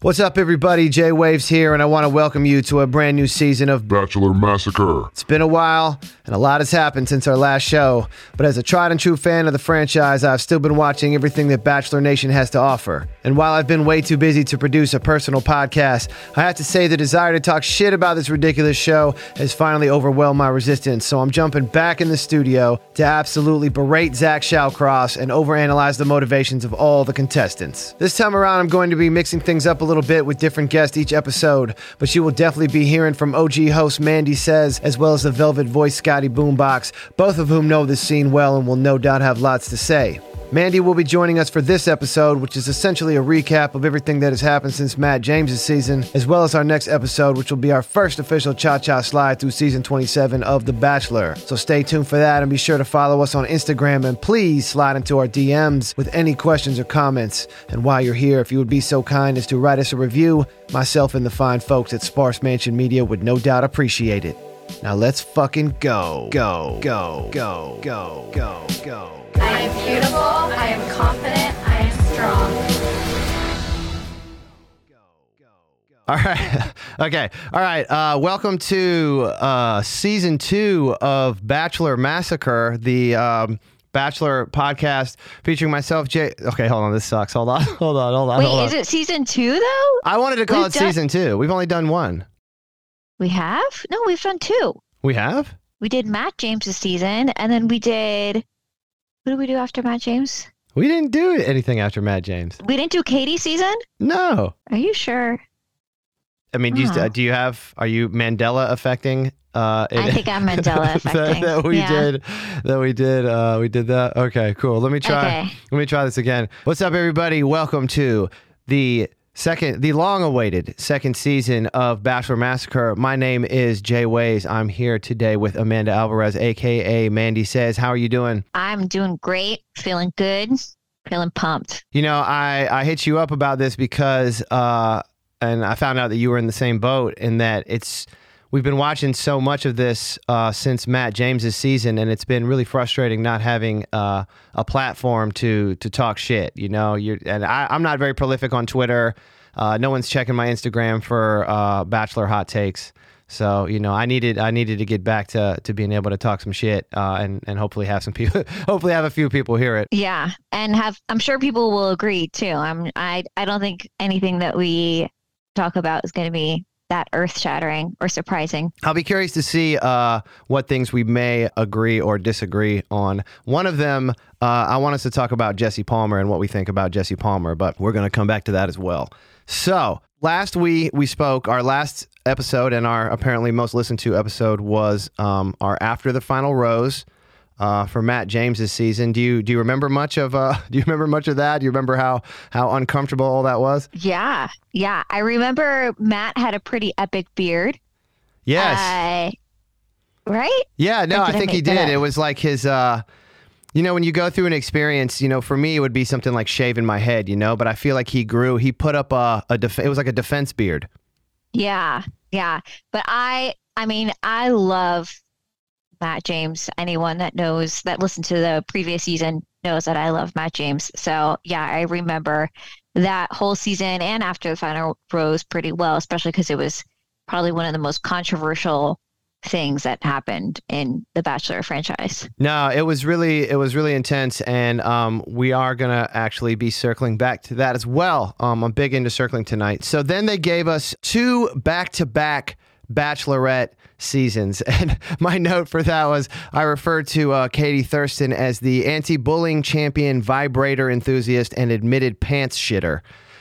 What's up, everybody? Jay Waves here, and I want to welcome you to a brand new season of Bachelor Massacre. It's been a while, and a lot has happened since our last show. But as a tried and true fan of the franchise, I've still been watching everything that Bachelor Nation has to offer. And while I've been way too busy to produce a personal podcast, I have to say the desire to talk shit about this ridiculous show has finally overwhelmed my resistance. So I'm jumping back in the studio to absolutely berate Zach Shallcross and overanalyze the motivations of all the contestants. This time around, I'm going to be mixing things up a little bit with different guests each episode, but you will definitely be hearing from OG host Mandy Says, as well as the Velvet voice Scotty Boombox, both of whom know this scene well and will no doubt have lots to say. Mandy will be joining us for this episode, which is essentially a recap of everything that has happened since Matt James's season, as well as our next episode, which will be our first official Cha Cha slide through season 27 of The Bachelor. So stay tuned for that and be sure to follow us on Instagram and please slide into our DMs with any questions or comments. And while you're here, if you would be so kind as to write us a review, myself and the fine folks at Sparse Mansion Media would no doubt appreciate it. Now let's fucking go. Go, go, go, go, go, go. I am beautiful. I am confident. I am strong. All right. okay. All right. Uh, welcome to uh, season two of Bachelor Massacre, the um, Bachelor podcast featuring myself, Jay. Okay, hold on. This sucks. Hold on. Hold on. Hold on. Wait, hold on. is it season two though? I wanted to call We've it done- season two. We've only done one. We have? No, we've done two. We have? We did Matt James's season, and then we did. What did we do after Matt James? We didn't do anything after Matt James. We didn't do Katie season. No. Are you sure? I mean, do you, Oh. do you have, are you Mandela affecting? Uh, I think I'm Mandela that, affecting. that we Yeah. did, that we did, uh, we did that. Okay, cool. Let me try. Okay. Let me try this again. What's up, everybody? Welcome to the second, the long-awaited second season of Bachelor Massacre. My name is Jay Ways. I'm here today with Amanda Alvarez, aka Mandy Says. How are you doing? I'm doing great, feeling good, feeling pumped. You know, I I hit you up about this because, uh, and I found out that you were in the same boat, and that it's. We've been watching so much of this uh, since Matt James's season, and it's been really frustrating not having uh, a platform to to talk shit. You know, you're and I, I'm not very prolific on Twitter. Uh, no one's checking my Instagram for uh, Bachelor hot takes. So you know, I needed I needed to get back to to being able to talk some shit uh, and and hopefully have some people hopefully have a few people hear it. Yeah, and have I'm sure people will agree too. I'm I I don't think anything that we talk about is going to be that earth shattering or surprising. I'll be curious to see uh, what things we may agree or disagree on. One of them, uh, I want us to talk about Jesse Palmer and what we think about Jesse Palmer, but we're going to come back to that as well. So, last we we spoke, our last episode and our apparently most listened to episode was um, our after the final rose. Uh, for Matt James's season, do you do you remember much of uh, do you remember much of that? Do you remember how how uncomfortable all that was? Yeah, yeah. I remember Matt had a pretty epic beard. Yes, Uh, right? Yeah, no, I think he did. It was like his uh you know, when you go through an experience, you know, for me it would be something like shaving my head, you know, but I feel like he grew, he put up a, a def- it was like a defense beard. Yeah, yeah. But I, I mean, I love Matt James. Anyone that knows that listened to the previous season knows that I love Matt James. So yeah, I remember that whole season and after the final rose pretty well, especially because it was probably one of the most controversial things that happened in the Bachelor franchise. No, it was really it was really intense and um we are to actually be circling back to that as well. Um I'm big into circling tonight. So then they gave us two back-to-back Bachelorette seasons. And my note for that was I referred to uh, Katie Thurston as the anti bullying champion, vibrator enthusiast, and admitted pants shitter.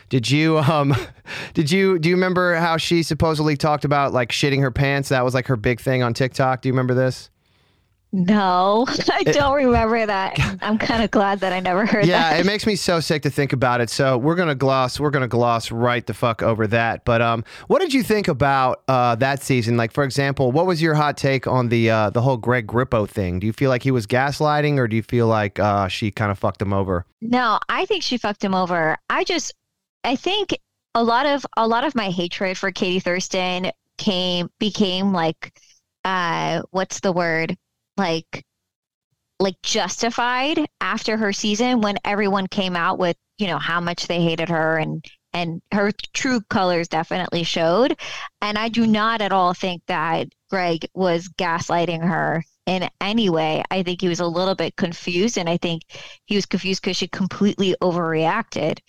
Did you um did you do you remember how she supposedly talked about like shitting her pants? That was like her big thing on TikTok. Do you remember this? No, I don't remember that. I'm kind of glad that I never heard yeah, that. it makes me so sick to think about it. So we're gonna gloss, we're gonna gloss right the fuck over that. But um, what did you think about uh, that season? Like, for example, what was your hot take on the uh, the whole Greg Grippo thing? Do you feel like he was gaslighting, or do you feel like uh, she kind of fucked him over? No, I think she fucked him over. I just I think a lot of a lot of my hatred for Katie Thurston came became like uh what's the word? Like like justified after her season when everyone came out with, you know, how much they hated her and and her true colors definitely showed. And I do not at all think that Greg was gaslighting her in any way. I think he was a little bit confused, and I think he was confused because she completely overreacted.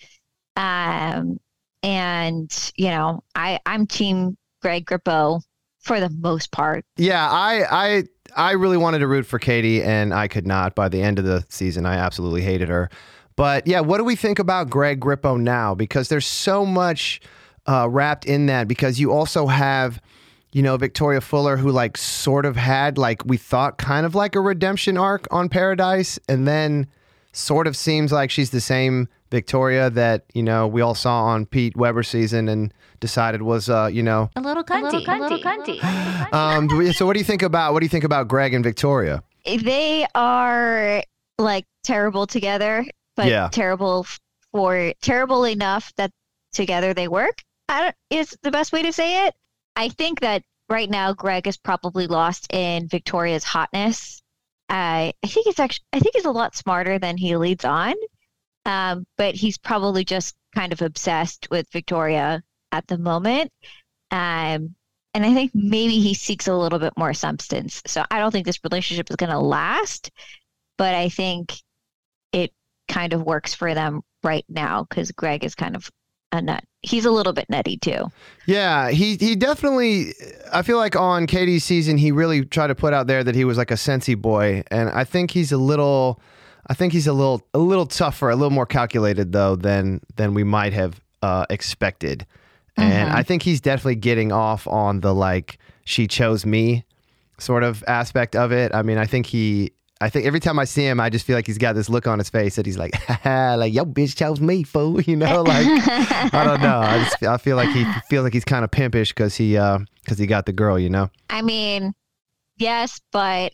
Um, and you know, I I'm team Greg Grippo for the most part. Yeah, I I I really wanted to root for Katie, and I could not. By the end of the season, I absolutely hated her. But yeah, what do we think about Greg Grippo now? Because there's so much uh, wrapped in that. Because you also have, you know, Victoria Fuller, who like sort of had like we thought kind of like a redemption arc on Paradise, and then sort of seems like she's the same Victoria that you know we all saw on Pete Weber season and decided was uh, you know a little cunty, a little cunty. A little cunty. um, so what do you think about what do you think about Greg and Victoria? They are like terrible together, but Yeah. terrible for terrible enough that together they work. I don't is the best way to say it. I think that right now Greg is probably lost in Victoria's hotness. I I think he's actually I think he's a lot smarter than he leads on. Um, but he's probably just kind of obsessed with Victoria at the moment. Um, and I think maybe he seeks a little bit more substance. So I don't think this relationship is going to last, but I think it kind of works for them right now because Greg is kind of a nut. He's a little bit nutty too. Yeah, he he definitely. I feel like on Katie's season, he really tried to put out there that he was like a sensey boy, and I think he's a little. I think he's a little a little tougher, a little more calculated though than than we might have uh, expected, and Mhm. I think he's definitely getting off on the like she chose me sort of aspect of it. I mean, I think he. I think every time I see him, I just feel like he's got this look on his face that he's like, like yo, bitch chose me, fool. You know, like I don't know. I just I feel like he feels like he's kind of pimpish because he uh because he got the girl. You know. I mean, yes, but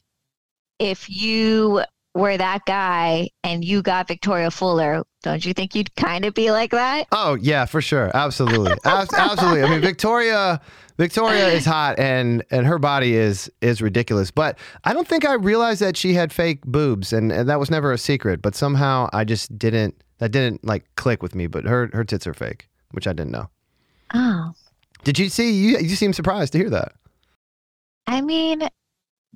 if you were that guy and you got Victoria Fuller, don't you think you'd kind of be like that? Oh yeah, for sure, absolutely, Ab- absolutely. I mean, Victoria, Victoria is hot, and and her body is is ridiculous. But I don't think I realized that she had fake boobs, and, and that was never a secret. But somehow I just didn't. That didn't like click with me. But her her tits are fake, which I didn't know. Oh, Did you see? You you seem surprised to hear that. I mean,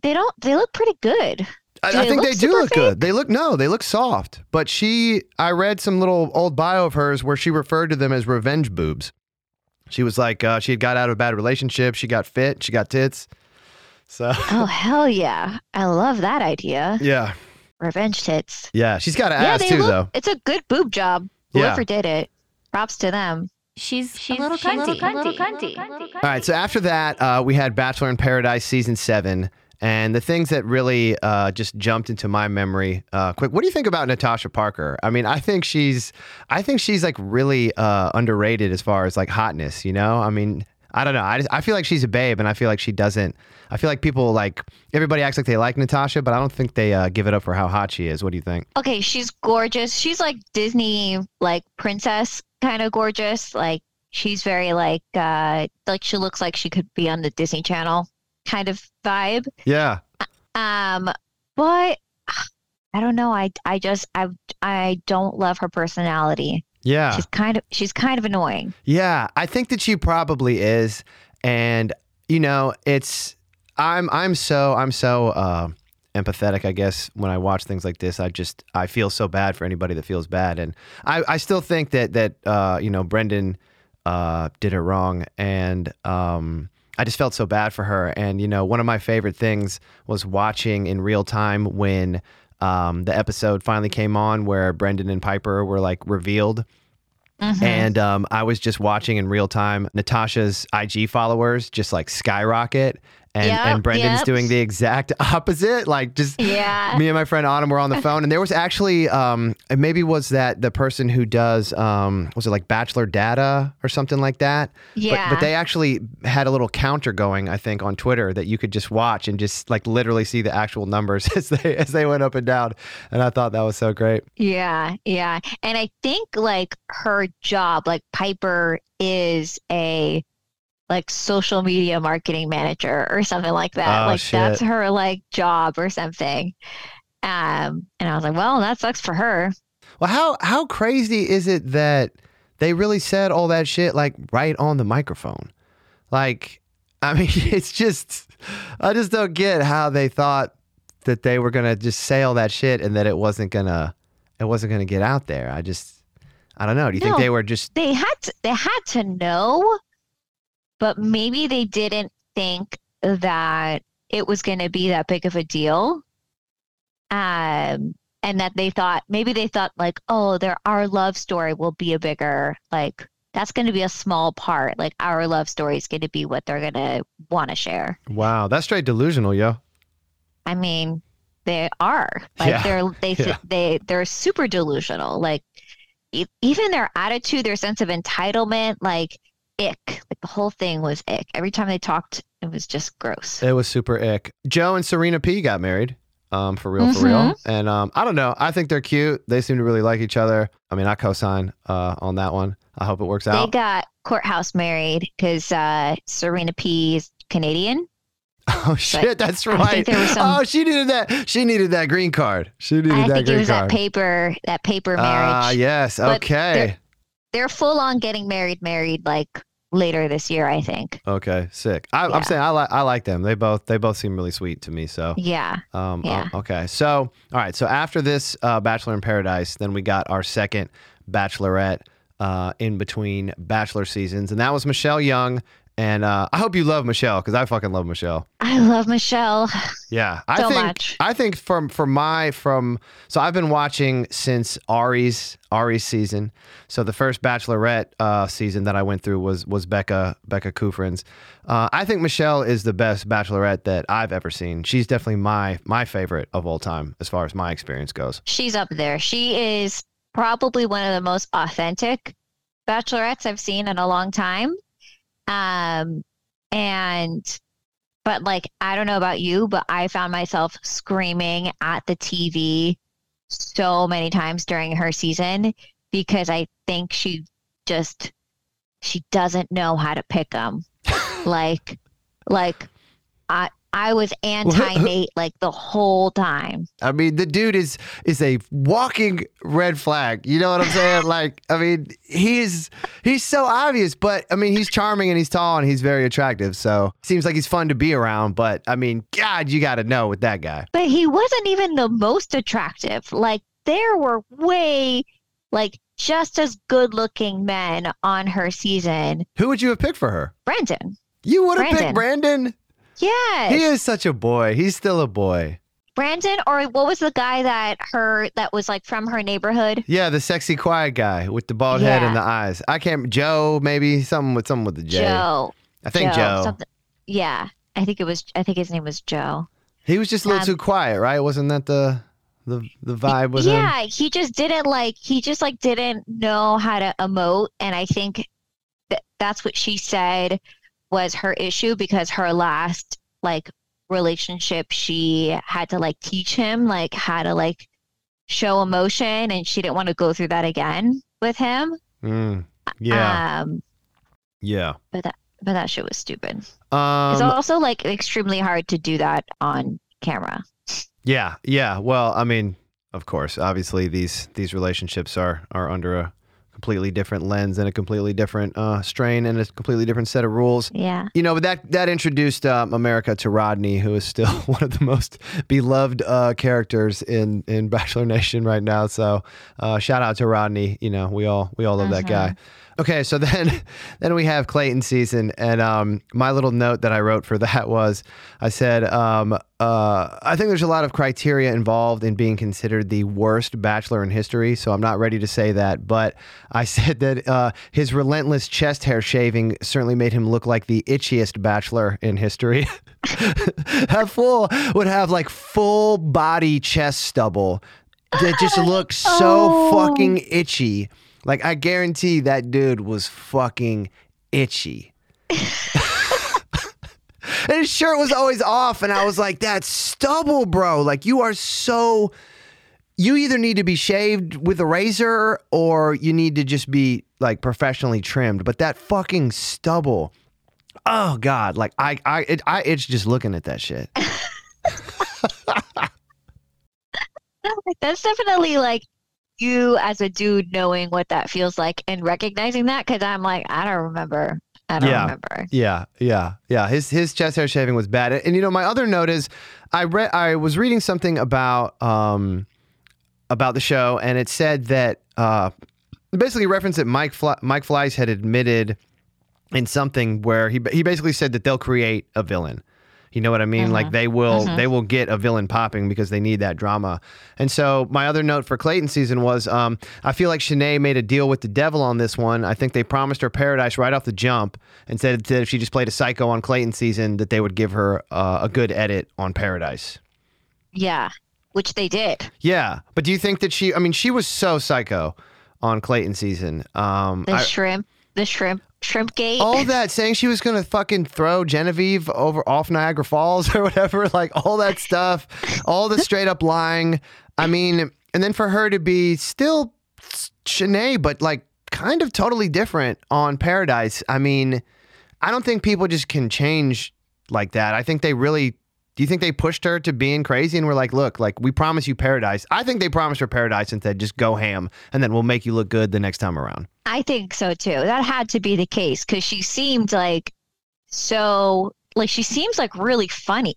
they don't. They look pretty good. I, I think they do super look good. They look no, they look soft. But she, I read some little old bio of hers where she referred to them as revenge boobs. She was like, uh, she had got out of a bad relationship. She got fit. She got tits. So Oh hell yeah! I love that idea. yeah, Revenge tits. yeah, she's got an yeah, ass too, look. though. It's a good boob job. Yeah. Whoever did it, props to them. She's, She's a little she's cunty. a little cunty. All right, so after that, uh, we had Bachelor in Paradise season seven. And the things that really uh, just jumped into my memory uh, quick. What do you think about Natasha Parker? I mean, I think she's, I think she's like really uh, underrated as far as like hotness. You know, I mean, I don't know. I just, I feel like she's a babe, and I feel like she doesn't. I feel like people like everybody acts like they like Natasha, but I don't think they uh, give it up for how hot she is. What do you think? Okay, she's gorgeous. She's like Disney, like princess kind of gorgeous. Like she's very like, uh, like she looks like she could be on the Disney Channel kind of vibe. Yeah, Um, but I don't know. I I just I I don't love her personality. yeah. She's kind of she's kind of annoying. Yeah, I think that she probably is, and you know, it's I'm I'm so I'm so uh, empathetic. I guess when I watch things like this, I just I feel so bad for anybody that feels bad, and I I still think that that uh, you know Brendan uh, did it wrong, and um. I just felt so bad for her. And, you know, one of my favorite things was watching in real time when um, the episode finally came on where Brendan and Piper were like revealed. Mhm. And um, I was just watching in real time Natasha's IG followers just like skyrocket. And, Yep, and Brendan's yep. doing the exact opposite. Like just yeah. me and my friend Autumn were on the phone, and there was actually um, maybe was that the person who does um, was it like Bachelor Data or something like that. Yeah. But, but they actually had a little counter going, I think, on Twitter that you could just watch and just like literally see the actual numbers as they as they went up and down. And I thought that was so great. Yeah, yeah. And I think like her job, like Piper is a like social media marketing manager or something like that. Oh, like that's her like job or something. Um and I was like, well, that sucks for her. Well, how how crazy is it that they really said all that shit like right on the microphone. Like, I mean, it's just, I just don't get how they thought that they were gonna just say all that shit and that it wasn't gonna, it wasn't gonna get out there. I just, I don't know. Do you think they were just? They had to, they had to know, but maybe they didn't think that it was going to be that big of a deal. Um, and that they thought maybe they thought like, oh, their our love story will be a bigger like that's going to be a small part. Like our love story is going to be what they're going to want to share. Wow, that's straight delusional, yo. I mean, they are like Yeah. they're they Yeah. they they're super delusional. Like e- even their attitude, their sense of entitlement, like ick. Like the whole thing was ick. Every time they talked, it was just gross. It was super ick. Joe and Serena P got married. Um, for real, for real. Mm-hmm. And um, I don't know. I think they're cute. They seem to really like each other. I mean, I co-sign uh on that one. I hope it works out. They got courthouse married because uh, Serena P is Canadian. oh shit, that's right. some- Oh, she needed that. She needed that green card. She needed I that think it green was card. that paper that paper marriage. Ah, yes. But Okay. They're full on getting married, married like later this year. I think. Okay. Sick. I, Yeah. I'm saying I like I like them. They both they both seem really sweet to me. So. Yeah. Um, Yeah. oh, okay. So, all right. So after this uh, Bachelor in Paradise, then we got our second Bachelorette uh, in between Bachelor seasons, and that was Michelle Young. And uh, I hope you love Michelle because I fucking love Michelle. I love Michelle. Yeah, I So think much. I think from from my from so I've been watching since Ari's Ari's season. So the first Bachelorette uh, season that I went through was was Becca Becca Kufrin's. Uh, I think Michelle is the best Bachelorette that I've ever seen. She's definitely my my favorite of all time as far as my experience goes. She's up there. She is probably one of the most authentic bachelorettes I've seen in a long time. Um, and, but like, I don't know about you, but I found myself screaming at the TV so many times during her season because I think she just, she doesn't know how to pick them. like, like, I, I was anti Nate like the whole time. I mean, the dude is is a walking red flag. You know what I'm saying? like, I mean, he's he's so obvious, but I mean, he's charming and he's tall and he's very attractive. So seems like he's fun to be around. But I mean, God, you got to know with that guy. But he wasn't even the most attractive. Like there were way like just as good looking men on her season. Who would you have picked for her? Brandon. You would have picked Brandon. Yes. He is such a boy. He's still a boy. Brandon or what was the guy that her that was like from her neighborhood? Yeah, the sexy, quiet guy with the bald head and the eyes. I can't. Joe, maybe something with something with the J. Joe. I think Joe. Something. Yeah. I think it was I think his name was Joe. He was just a little Um, too quiet, right? Wasn't that the the the vibe him? yeah, he just didn't like he just like didn't know how to emote and I think that that's what she said was her issue because her last like relationship she had to like teach him like how to like show emotion and she didn't want to go through that again with him. Mm, yeah. Um yeah. but that but that shit was stupid. it's Um, also like extremely hard to do that on camera. yeah. Yeah. Well, I mean, of course, obviously these these relationships are are under a completely different lens and a completely different uh, strain and a completely different set of rules. Yeah. You know, but that that introduced um, America to Rodney, who is still one of the most beloved uh, characters in in Bachelor Nation right now. So, uh, shout out to Rodney. You know, we all we all love that guy. Okay, so then then we have Clayton season, and um, my little note that I wrote for that was, I said, um, uh, I think there's a lot of criteria involved in being considered the worst bachelor in history. So I'm not ready to say that, but I said that uh, his relentless chest hair shaving certainly made him look like the itchiest bachelor in history. have full would have like full body chest stubble that just looks so Oh. fucking itchy. Like I guarantee that dude was fucking itchy. and his shirt was always off, and I was like, that stubble, bro. Like you are so." You either need to be shaved with a razor, or you need to just be like professionally trimmed. But that fucking stubble, oh god! Like I, I, it, I just looking at that shit. That's definitely like you as a dude knowing what that feels like and recognizing that because I'm like, I don't remember. I don't Yeah. remember. Yeah, yeah, yeah. His his chest hair shaving was bad. And you know, my other note is I read I was reading something about um about the show and it said that uh basically referenced that Mike Fly, Mike Fleiss had admitted in something where he he basically said that they'll create a villain. You know what I mean? Like they will they will get a villain popping because they need that drama. And so my other note for Clayton season was um, I feel like Shanae made a deal with the devil on this one. I think they promised her paradise right off the jump and said that if she just played a psycho on Clayton season that they would give her uh, a good edit on paradise. Yeah, which they did. Yeah, but do you think that she? I mean, she was so psycho on Clayton season. Um, The I- shrimp, the shrimp, shrimp gate. all that saying she was gonna fucking throw Genevieve over off Niagara Falls or whatever, like all that stuff, all the straight up lying. I mean, and then for her to be still Shanae, but like kind of totally different on Paradise. I mean, I don't think people just can change like that. I think they really. Do you think they pushed her to being crazy and were like, look, like we promise you paradise? I think they promised her paradise and said, just go ham and then we'll make you look good the next time around. I think so too. That had to be the case because she seemed like so like she seems like really funny.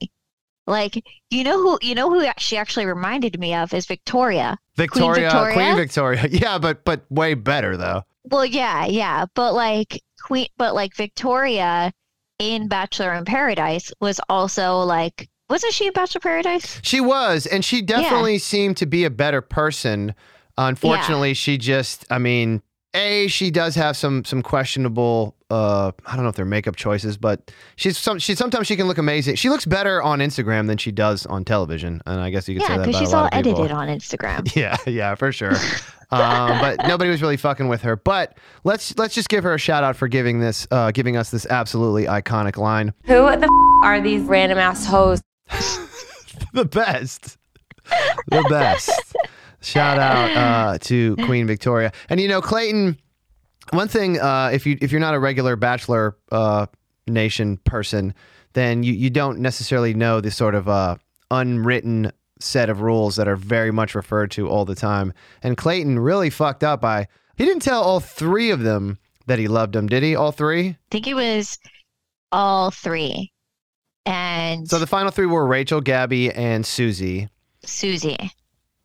Like you know who you know who she actually reminded me of is Victoria. Victoria, Victoria? Queen Victoria. Yeah, but but way better though. Well, yeah, yeah, but like Queen, but like Victoria in Bachelor in Paradise was also like wasn't she in Bachelor Paradise? She was, and she definitely seemed to be a better person. Unfortunately, she just I mean, A, she does have some some questionable uh I don't know if they're makeup choices, but she's some she sometimes she can look amazing. She looks better on Instagram than she does on television. And I guess you could say Yeah, that because she's a all lot of edited on Instagram. Yeah, yeah, for sure. um, but nobody was really fucking with her. But let's let's just give her a shout out for giving this uh, giving us this absolutely iconic line. Who the f- are these random ass hoes? the best. The best. Shout out uh, to Queen Victoria. And you know, Clayton, one thing, uh, if you if you're not a regular Bachelor uh, Nation person, then you, you don't necessarily know the sort of uh, unwritten set of rules that are very much referred to all the time. And Clayton really fucked up by he didn't tell all three of them that he loved them, did he? All three? I think it was all three. And So the final three were Rachel, Gabby, and Susie. Susie.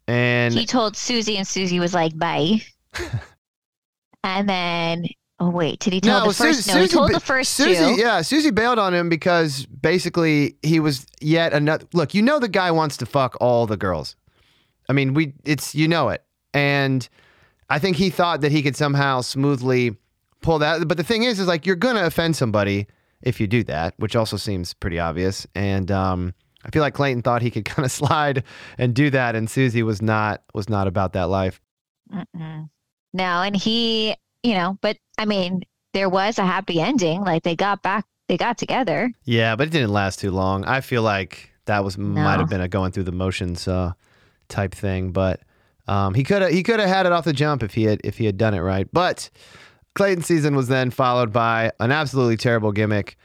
And he told Susie, and Susie was like, "Bye." and then, oh wait, did he tell the first? Susie- no, he told the first Susie, two. Yeah, Susie bailed on him because basically he was yet another. Look, you know the guy wants to fuck all the girls. I mean, we it's you know it, and I think he thought that he could somehow smoothly pull that. But the thing is, is like you're gonna offend somebody if you do that, which also seems pretty obvious. And um, I feel like Clayton thought he could kind of slide and do that, and Susie was not was not about that life. Mm-mm. No, and he, you know, but I mean, there was a happy ending. Like they got back, they got together. Yeah, but it didn't last too long. I feel like that was might have been a going through the motions uh, type thing, but um, he could have he could have had it off the jump if he had if he had done it right. But Clayton season was then followed by an absolutely terrible gimmick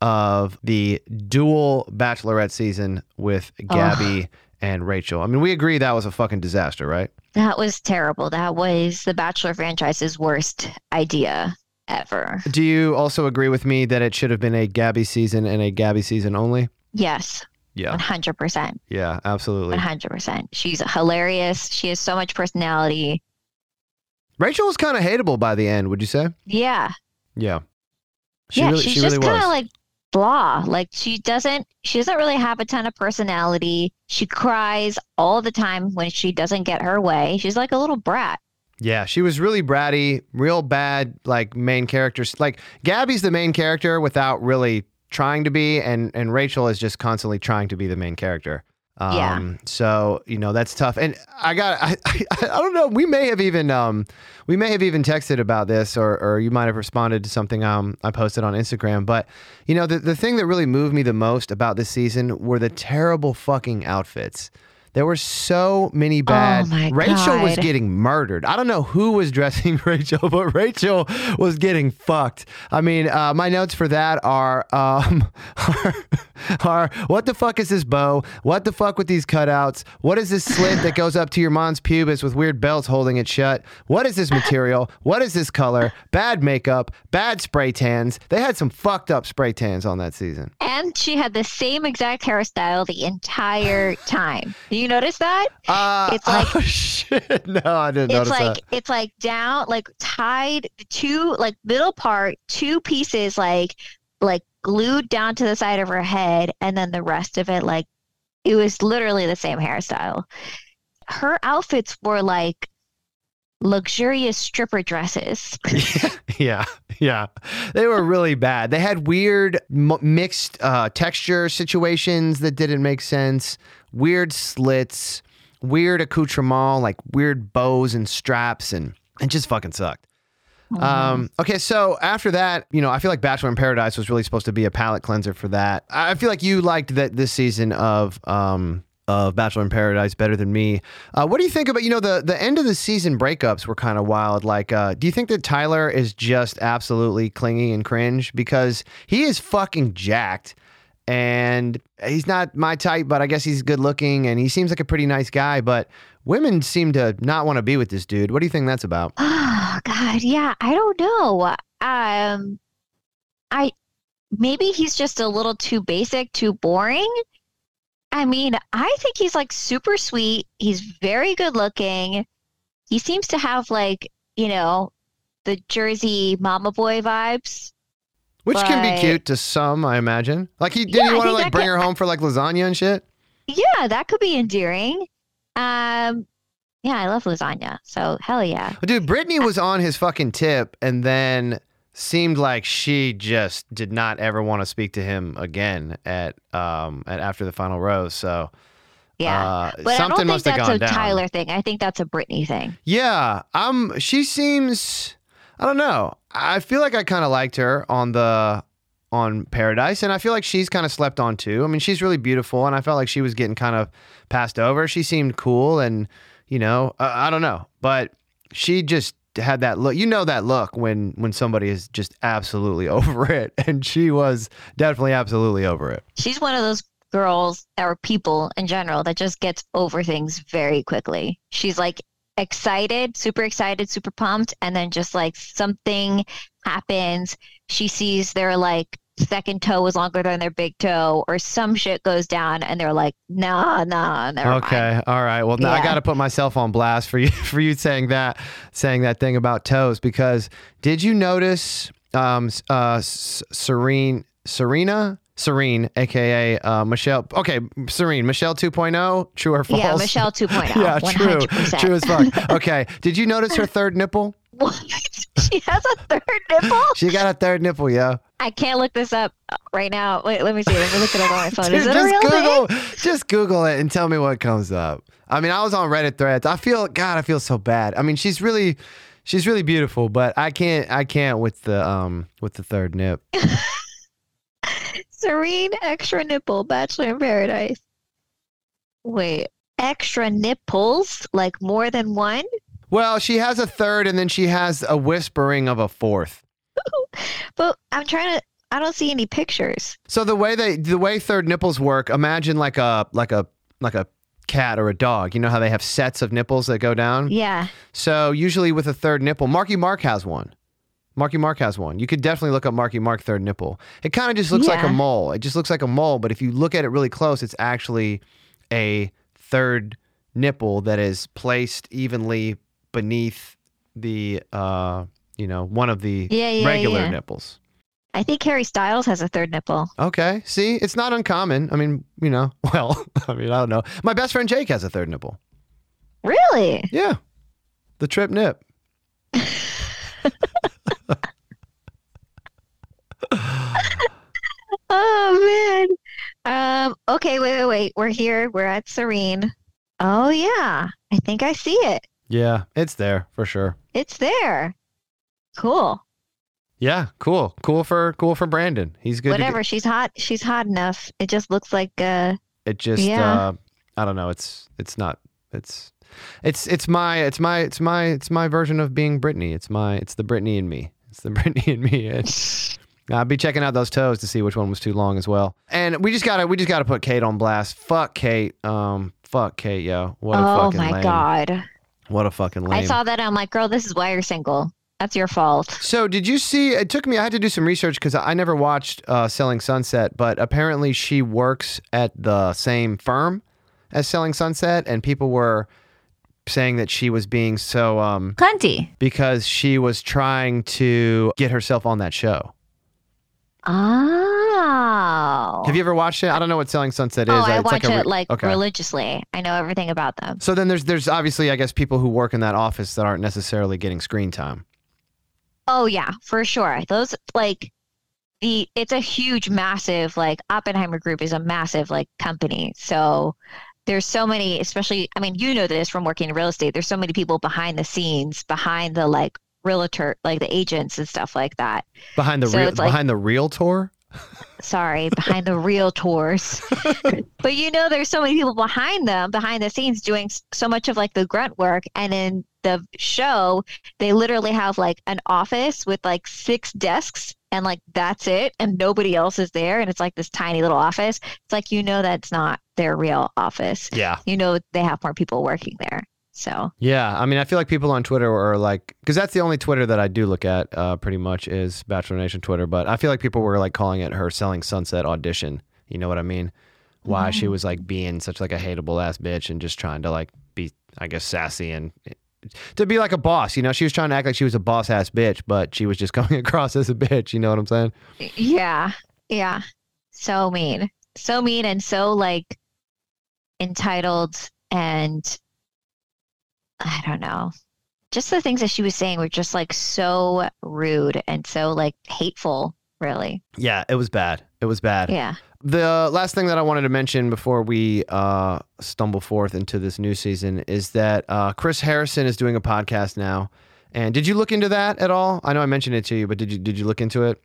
of the dual Bachelorette season with Gabby and Rachel. I mean, we agree that was a fucking disaster, right? That was terrible. That was the Bachelor franchise's worst idea ever. Do you also agree with me that it should have been a Gabby season and a Gabby season only? Yes, Yeah, 100%. yeah, absolutely. 100%. She's hilarious. She has so much personality. Rachel was kind of hateable by the end. Would you say? Yeah. Yeah. She yeah, really, she's she just really kind of like blah. Like she doesn't she doesn't really have a ton of personality. She cries all the time when she doesn't get her way. She's like a little brat. yeah, she was really bratty, real bad, like main characters. Like Gabby's the main character without really trying to be, and and Rachel is just constantly trying to be the main character. Um, Yeah. So you know that's tough, and I got I, I I don't know. We may have even um we may have even texted about this, or or you might have responded to something um I posted on Instagram. But you know the the thing that really moved me the most about this season were the terrible fucking outfits. There were so many bad. Oh my Rachel was getting murdered. I don't know who was dressing Rachel, but Rachel was getting fucked. I mean, uh, my notes for that are, um, are are what the fuck is this bow? What the fuck with these cutouts? What is this slit that goes up to your mom's pubis with weird belts holding it shut? What is this material? What is this color? Bad makeup, bad spray tans. They had some fucked up spray tans on that season. And she had the same exact hairstyle the entire time. Do you notice that? Uh, It's like- oh shit. No, I didn't it's notice like that. it's like down like tied two like middle part two pieces like like glued down to the side of her head and then the rest of it like it was literally the same hairstyle her outfits were like luxurious stripper dresses yeah, yeah. They were really bad. They had weird m- mixed uh, texture situations that didn't make sense, weird slits, weird accoutrement, like weird bows and straps, and it just fucking sucked. Um, okay, so after that, you know, I feel like Bachelor in Paradise was really supposed to be a palate cleanser for that. I I feel like you liked that this season of um of Bachelor in Paradise better than me. Uh, what do you think about you know the the end of the season breakups were kind of wild. Like, uh, do you think that Tyler is just absolutely clingy and cringe because he is fucking jacked? And he's not my type, but I guess he's good looking and he seems like a pretty nice guy. But women seem to not want to be with this dude. What do you think that's about? oh god yeah i don't know um i maybe he's just a little too basic too boring i mean i think he's like super sweet he's very good looking he seems to have like you know the jersey mama boy vibes Which can be cute to some, I imagine. Like he did Yeah, he want to like bring can- her home for like lasagna and shit? yeah that could be endearing um yeah i love lasagna so hell yeah Dude, Brittany was on his fucking tip and then seemed like she just did not ever want to speak to him again at um at after the final rose. So yeah uh, but i don't think that's a down. tyler thing i think that's a brittany thing Yeah, um, she seems. I don't know. I feel like I kind of liked her on the on Paradise, and I feel like she's kind of slept on too. I mean, she's really beautiful, and I felt like she was getting kind of passed over. She seemed cool, and you know, I, I don't know, but she just had that look. You know that look when when somebody is just absolutely over it, and she was definitely absolutely over it. she's one of those girls or people in general that just gets over things very quickly. She's like excited, super excited, super pumped, and then just like something happens. She sees their like second toe is longer than their big toe, or some shit goes down, and they're like, nah, nah, never mind. Okay, all right. Well, now I got to put myself on blast for you for you saying that saying that thing about toes because did you notice um uh Serene Serena Serene aka uh Michelle Okay, Serene Michelle 2.0 true or false? Yeah, Michelle 2.0. yeah, true. 100%. True as fuck. Okay, did you notice her third nipple? What? she has a third nipple? She got a third nipple, yeah. I can't look this up right now. Wait, let me see. Let me look it up on my phone. Is Dude, it a real just thing? Google, just Google it and tell me what comes up. I mean, I was on Reddit threads. I feel, God, I feel so bad. I mean, she's really, she's really beautiful, but I can't, I can't with the, um, with the third nip. Serene extra nipple, Bachelor in Paradise. Wait, extra nipples? Like more than one? Well, she has a third, and then she has a whispering of a fourth. But I'm trying to. I don't see any pictures. So the way they, the way third nipples work, imagine like a, like a, like a cat or a dog. You know how they have sets of nipples that go down. Yeah. So usually with a third nipple, Marky Mark has one. Marky Mark has one. You could definitely look up Marky Mark third nipple. It kind of just looks like a mole. It just looks like a mole, but if you look at it really close, it's actually a third nipple that is placed evenly beneath the uh, you know, one of the Yeah, yeah, regular yeah. nipples. I think Harry Styles has a third nipple. Okay. See, it's not uncommon. I mean, you know, well, I mean, I don't know. My best friend Jake has a third nipple. Really? Yeah. The trip nip. Oh man. Um. Okay. Wait. Wait. Wait. We're here. We're at Serene. Oh yeah. I think I see it. Yeah, it's there for sure. It's there. Cool. Yeah, cool. Cool for cool for Brandon. He's good. Whatever. She's hot. She's hot enough. It just looks like uh. it just Yeah. uh I don't know. It's it's not it's it's it's my it's my it's my it's my version of being Britney. It's my it's the Britney in me. It's the Britney in me. And I'll be checking out those toes to see which one was too long as well. And we just gotta we just gotta put Kate on blast. Fuck Kate. Um, fuck Kate, yo. What a oh fucking my lame. god. What a fucking lame. I saw that. I'm like, girl, this is why you're single. That's your fault. So did you see? It took me. I had to do some research because I never watched uh, Selling Sunset, but apparently she works at the same firm as Selling Sunset, and people were saying that she was being so um Cunty. because she was trying to get herself on that show. Oh. Have you ever watched it? I don't know what Selling Sunset oh, is. Oh, I It's watch a re- it like okay. religiously. I know everything about them. So then there's there's obviously I guess people who work in that office that aren't necessarily getting screen time. Oh yeah, for sure. Those like the it's a huge, massive like Oppenheim Group is a massive like company. So there's so many, especially I mean, you know this from working in real estate. There's so many people behind the scenes, behind the like realtor, like the agents and stuff like that. Behind the So real it's like- behind the real tour? Sorry, behind the realtors. but you know, there's so many people behind them, behind the scenes, doing so much of like the grunt work. And in the show, they literally have like an office with like six desks, and like that's it, and nobody else is there. And it's like this tiny little office. It's like you know that's not their real office. Yeah. You know they have more people working there. So Yeah, I mean, I feel like people on Twitter are like, because that's the only Twitter that I do look at, uh, pretty much is Bachelor Nation Twitter. But I feel like people were like calling it her selling sunset audition. You know what I mean? Why she was like being such like a hateable ass bitch and just trying to like be, I guess, sassy and to be like a boss. You know, she was trying to act like she was a boss ass bitch, but she was just coming across as a bitch. You know what I'm saying? Yeah. Yeah. So mean. So mean and so like entitled and I don't know. Just the things that she was saying were just like so rude and so like hateful, really. Yeah, it was bad. It was bad. Yeah. The last thing that I wanted to mention before we uh, stumble forth into this new season is that uh, Chris Harrison is doing a podcast now. And did you look into that at all? I know I mentioned it to you, but did you did you look into it?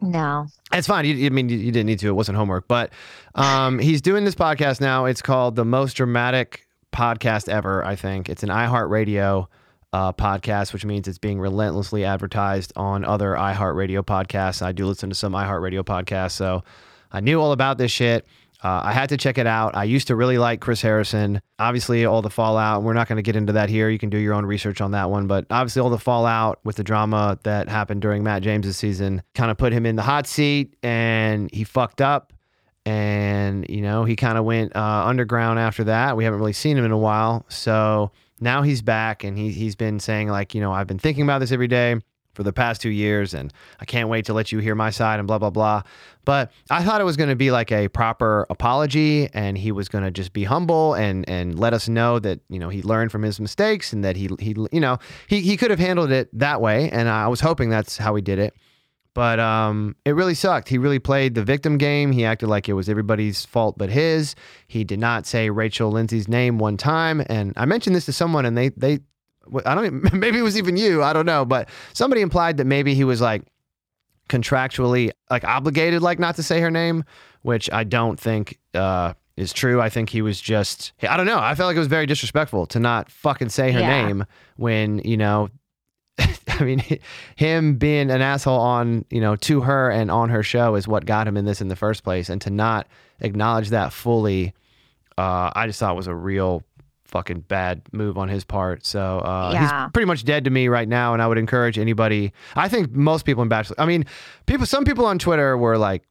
No. It's fine. You, I mean, you, you didn't need to. It wasn't homework. But um, he's doing this podcast now. It's called the most dramatic podcast ever. I think it's an iHeartRadio uh, podcast, which means it's being relentlessly advertised on other iHeartRadio podcasts. I do listen to some iHeartRadio podcasts, so I knew all about this shit. Uh, I had to check it out. I used to really like Chris Harrison. Obviously, all the fallout. We're not going to get into that here. You can do your own research on that one. But obviously, all the fallout with the drama that happened during Matt James's season kind of put him in the hot seat, and he fucked up. And you know, he kind of went uh, underground after that. We haven't really seen him in a while, so now he's back, and he he's been saying like, you know, I've been thinking about this every day for the past two years, and I can't wait to let you hear my side and blah blah blah. But I thought it was going to be like a proper apology, and he was going to just be humble and and let us know that you know he learned from his mistakes and that he he you know he he could have handled it that way, and I was hoping that's how he did it. But um, it really sucked. He really played the victim game. He acted like it was everybody's fault but his. He did not say Rachel Lindsay's name one time. And I mentioned this to someone, and they they I don't even, maybe it was even you. I don't know, but somebody implied that maybe he was like contractually like obligated like not to say her name, which I don't think uh, is true. I think he was just I don't know. I felt like it was very disrespectful to not fucking say her Yeah. name when you know. I mean, him being an asshole on you know to her and on her show is what got him in this in the first place, and to not acknowledge that fully, uh, I just thought was a real fucking bad move on his part. So uh, Yeah. he's pretty much dead to me right now, and I would encourage anybody. I think most people in Bachelor. I mean, people. Some people on Twitter were like,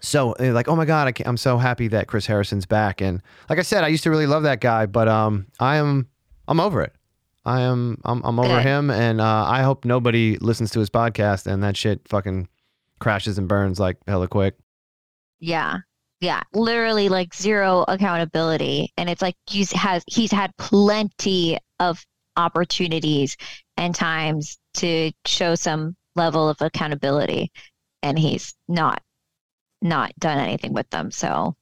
so they're like, oh my god, I can't, I'm so happy that Chris Harrison's back. And like I said, I used to really love that guy, but um, I am I'm over it. I am I'm I'm over Good. him, and uh, I hope nobody listens to his podcast and that shit fucking crashes and burns like hella quick. Yeah. Yeah. Literally like zero accountability. And it's like he's has he's had plenty of opportunities and times to show some level of accountability. And he's not not done anything with them. So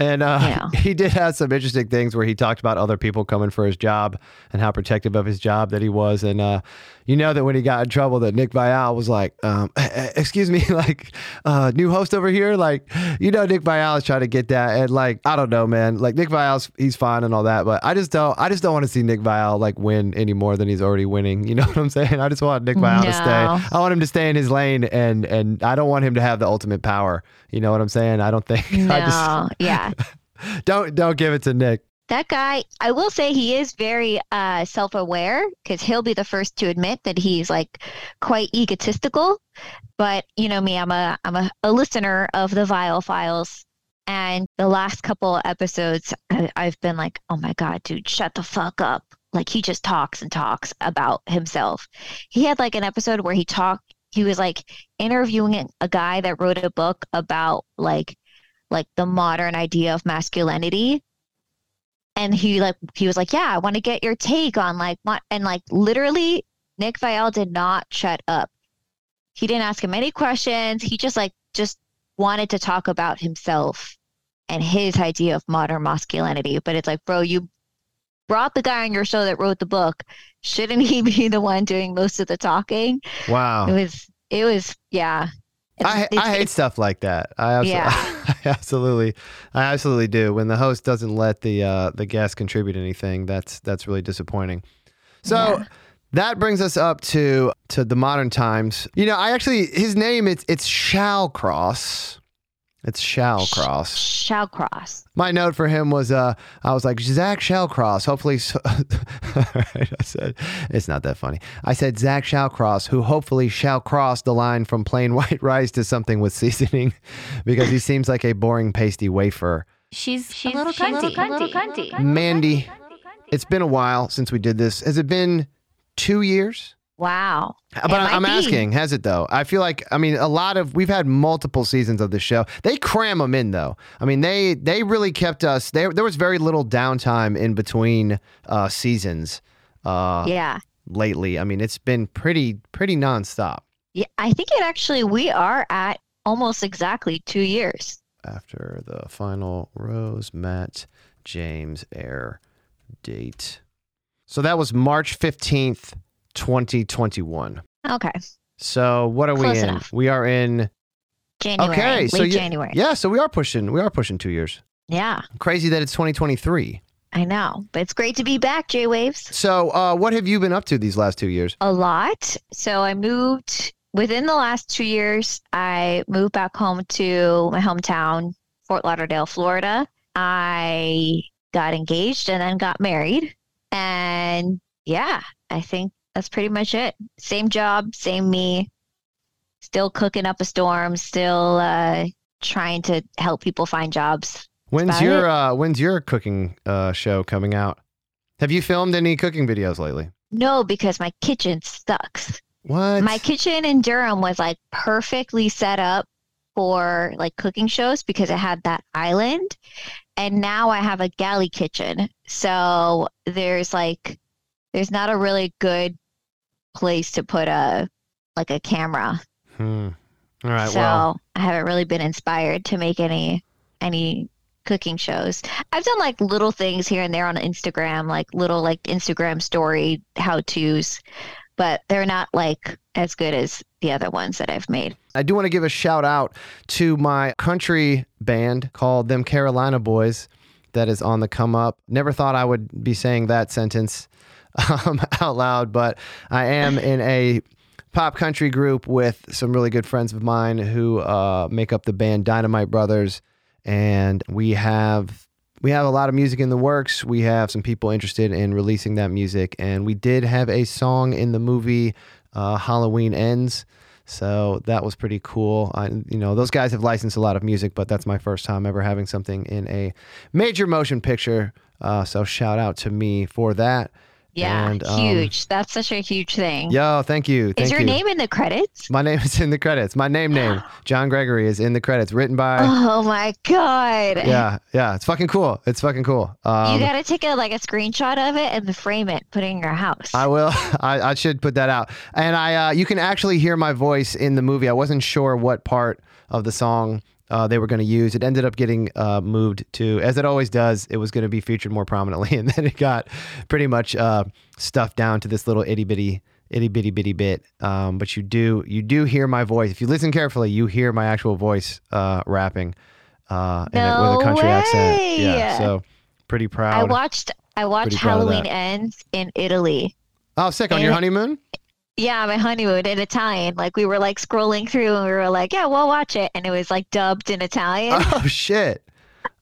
And uh, Yeah. he did have some interesting things where he talked about other people coming for his job and how protective of his job that he was. And uh, you know that when he got in trouble, that Nick Viall was like, um, "Excuse me, like uh, new host over here." Like, you know, Nick Viall is trying to get that, and like, I don't know, man. Like Nick Viall's he's fine and all that, but I just don't, I just don't want to see Nick Viall like win any more than he's already winning. You know what I'm saying? I just want Nick Viall to stay. I want him to stay in his lane, and and I don't want him to have the ultimate power. You know what I'm saying? I don't think. No, I just, yeah. don't don't give it to Nick. That guy, I will say he is very uh, self aware because he'll be the first to admit that he's like quite egotistical. But you know me, I'm a I'm a, a listener of the Viall Files. And the last couple episodes, I've been like, oh my God, dude, shut the fuck up. Like he just talks and talks about himself. He had like an episode where he talked, he was like interviewing a guy that wrote a book about like like the modern idea of masculinity. And he like he was like yeah i want to get your take on like what and like literally Nick Viall did not shut up. He didn't ask him any questions. He just like just wanted to talk about himself and his idea of modern masculinity. But it's like bro you brought the guy on your show that wrote the book. Shouldn't he be the one doing most of the talking? Wow. it was it was yeah I, It's- I hate stuff like that. I absolutely, Yeah. I absolutely, I absolutely do. When the host doesn't let the uh, the guest contribute anything, that's that's really disappointing. So Yeah. that brings us up to to the modern times. You know, I actually his name it's it's Shallcross. It's Shallcross. Shallcross. My note for him was, uh, I was like, Zach Shallcross. Hopefully, so- All right, I said, it's not that funny. I said Zach Shallcross, who hopefully shall cross the line from plain white rice to something with seasoning, because he seems like a boring pasty wafer. She's, a little cunty. A little cunty. Mandy, it's been a while since we did this. Has it been two years? Wow. But It I- might I'm asking, has it though? I feel like I mean a lot of we've had multiple seasons of the show. They cram them in though. I mean they they really kept us. There there was very little downtime in between uh, seasons uh, Yeah. lately. I mean it's been pretty pretty nonstop. Yeah, I think it actually we are at almost exactly two years. After the final Rose Matt James air date, so that was March fifteenth, twenty twenty one. Okay, So what are we in? enough. We are in January, Okay, late so yeah- January. Yeah, so we are pushing. We are pushing two years. Yeah, Crazy that it's 2023. I know, but it's great to be back, J Waves. So, uh, what have you been up to these last two years? A lot. So I moved within the last two years. I moved back home to my hometown, Fort Lauderdale, Florida. I got engaged and then got married, and yeah, I think that's pretty much it. Same job, same me. Still cooking up a storm. Still uh, trying to help people find jobs. When's your uh, When's your cooking uh, show coming out? Have you filmed any cooking videos lately? No, because my kitchen sucks. What? My kitchen in Durham was like perfectly set up for like cooking shows because it had that island. And now I have a galley kitchen. So there's like there's not a really good place to put a like a camera. Hmm. All right. so well, I haven't really been inspired to make any any cooking shows. I've done like little things here and there on Instagram, like little like Instagram story how to's, but they're not like as good as the other ones that I've made. I do want to give a shout out to my country band called Them Carolina Boys that is on the come up. Never thought I would be saying that sentence um, out loud, but I am in a pop country group with some really good friends of mine who uh, make up the band Dynamite Brothers, and we have we have a lot of music in the works. We have some people interested in releasing that music, and we did have a song in the movie uh, Halloween Ends. So that was pretty cool. I, you know, those guys have licensed a lot of music, but that's my first time ever having something in a major motion picture. Uh, so shout out to me for that. Yeah, And, um, huge. That's such a huge thing. Yo, thank you. Thank Is your you. name in the credits? My name is in the credits. My name name, John Gregory, is in the credits. Written by. Oh my god. Yeah, yeah. It's fucking cool. It's fucking cool. Um, you gotta take a like a screenshot of it and frame it, put it in your house. I will. I, I should put that out. And I, uh, you can actually hear my voice in the movie. I wasn't sure what part of the song uh, they were going to use. It ended up getting uh, moved to, as it always does, it was going to be featured more prominently, and then it got pretty much uh, stuffed down to this little itty bitty, itty bitty bitty bit. Um, but you do, you do hear my voice. If you listen carefully, you hear my actual voice uh, rapping uh, in it with a No country accent. Yeah, so pretty proud. I watched I watched Pretty proud of Halloween. Ends in Italy. oh, sick on your honeymoon. Yeah, my honeymoon in Italian. Like we were like scrolling through and we were like, yeah, we'll watch it, and it was like dubbed in Italian. Oh shit.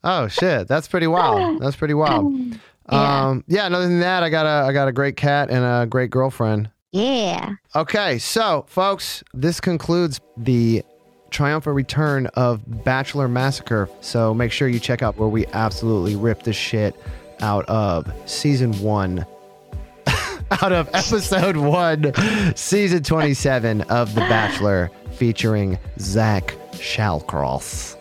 Oh shit. That's pretty wild. That's pretty wild. Yeah. Um yeah, and other than that, I got a I got a great cat and a great girlfriend. yeah. Okay, so folks, this concludes the triumphant return of Bachelor Massacre. So make sure you check out where we absolutely rip the shit out of season one. Out of episode one, season 27 of The Bachelor, featuring Zach Shallcross.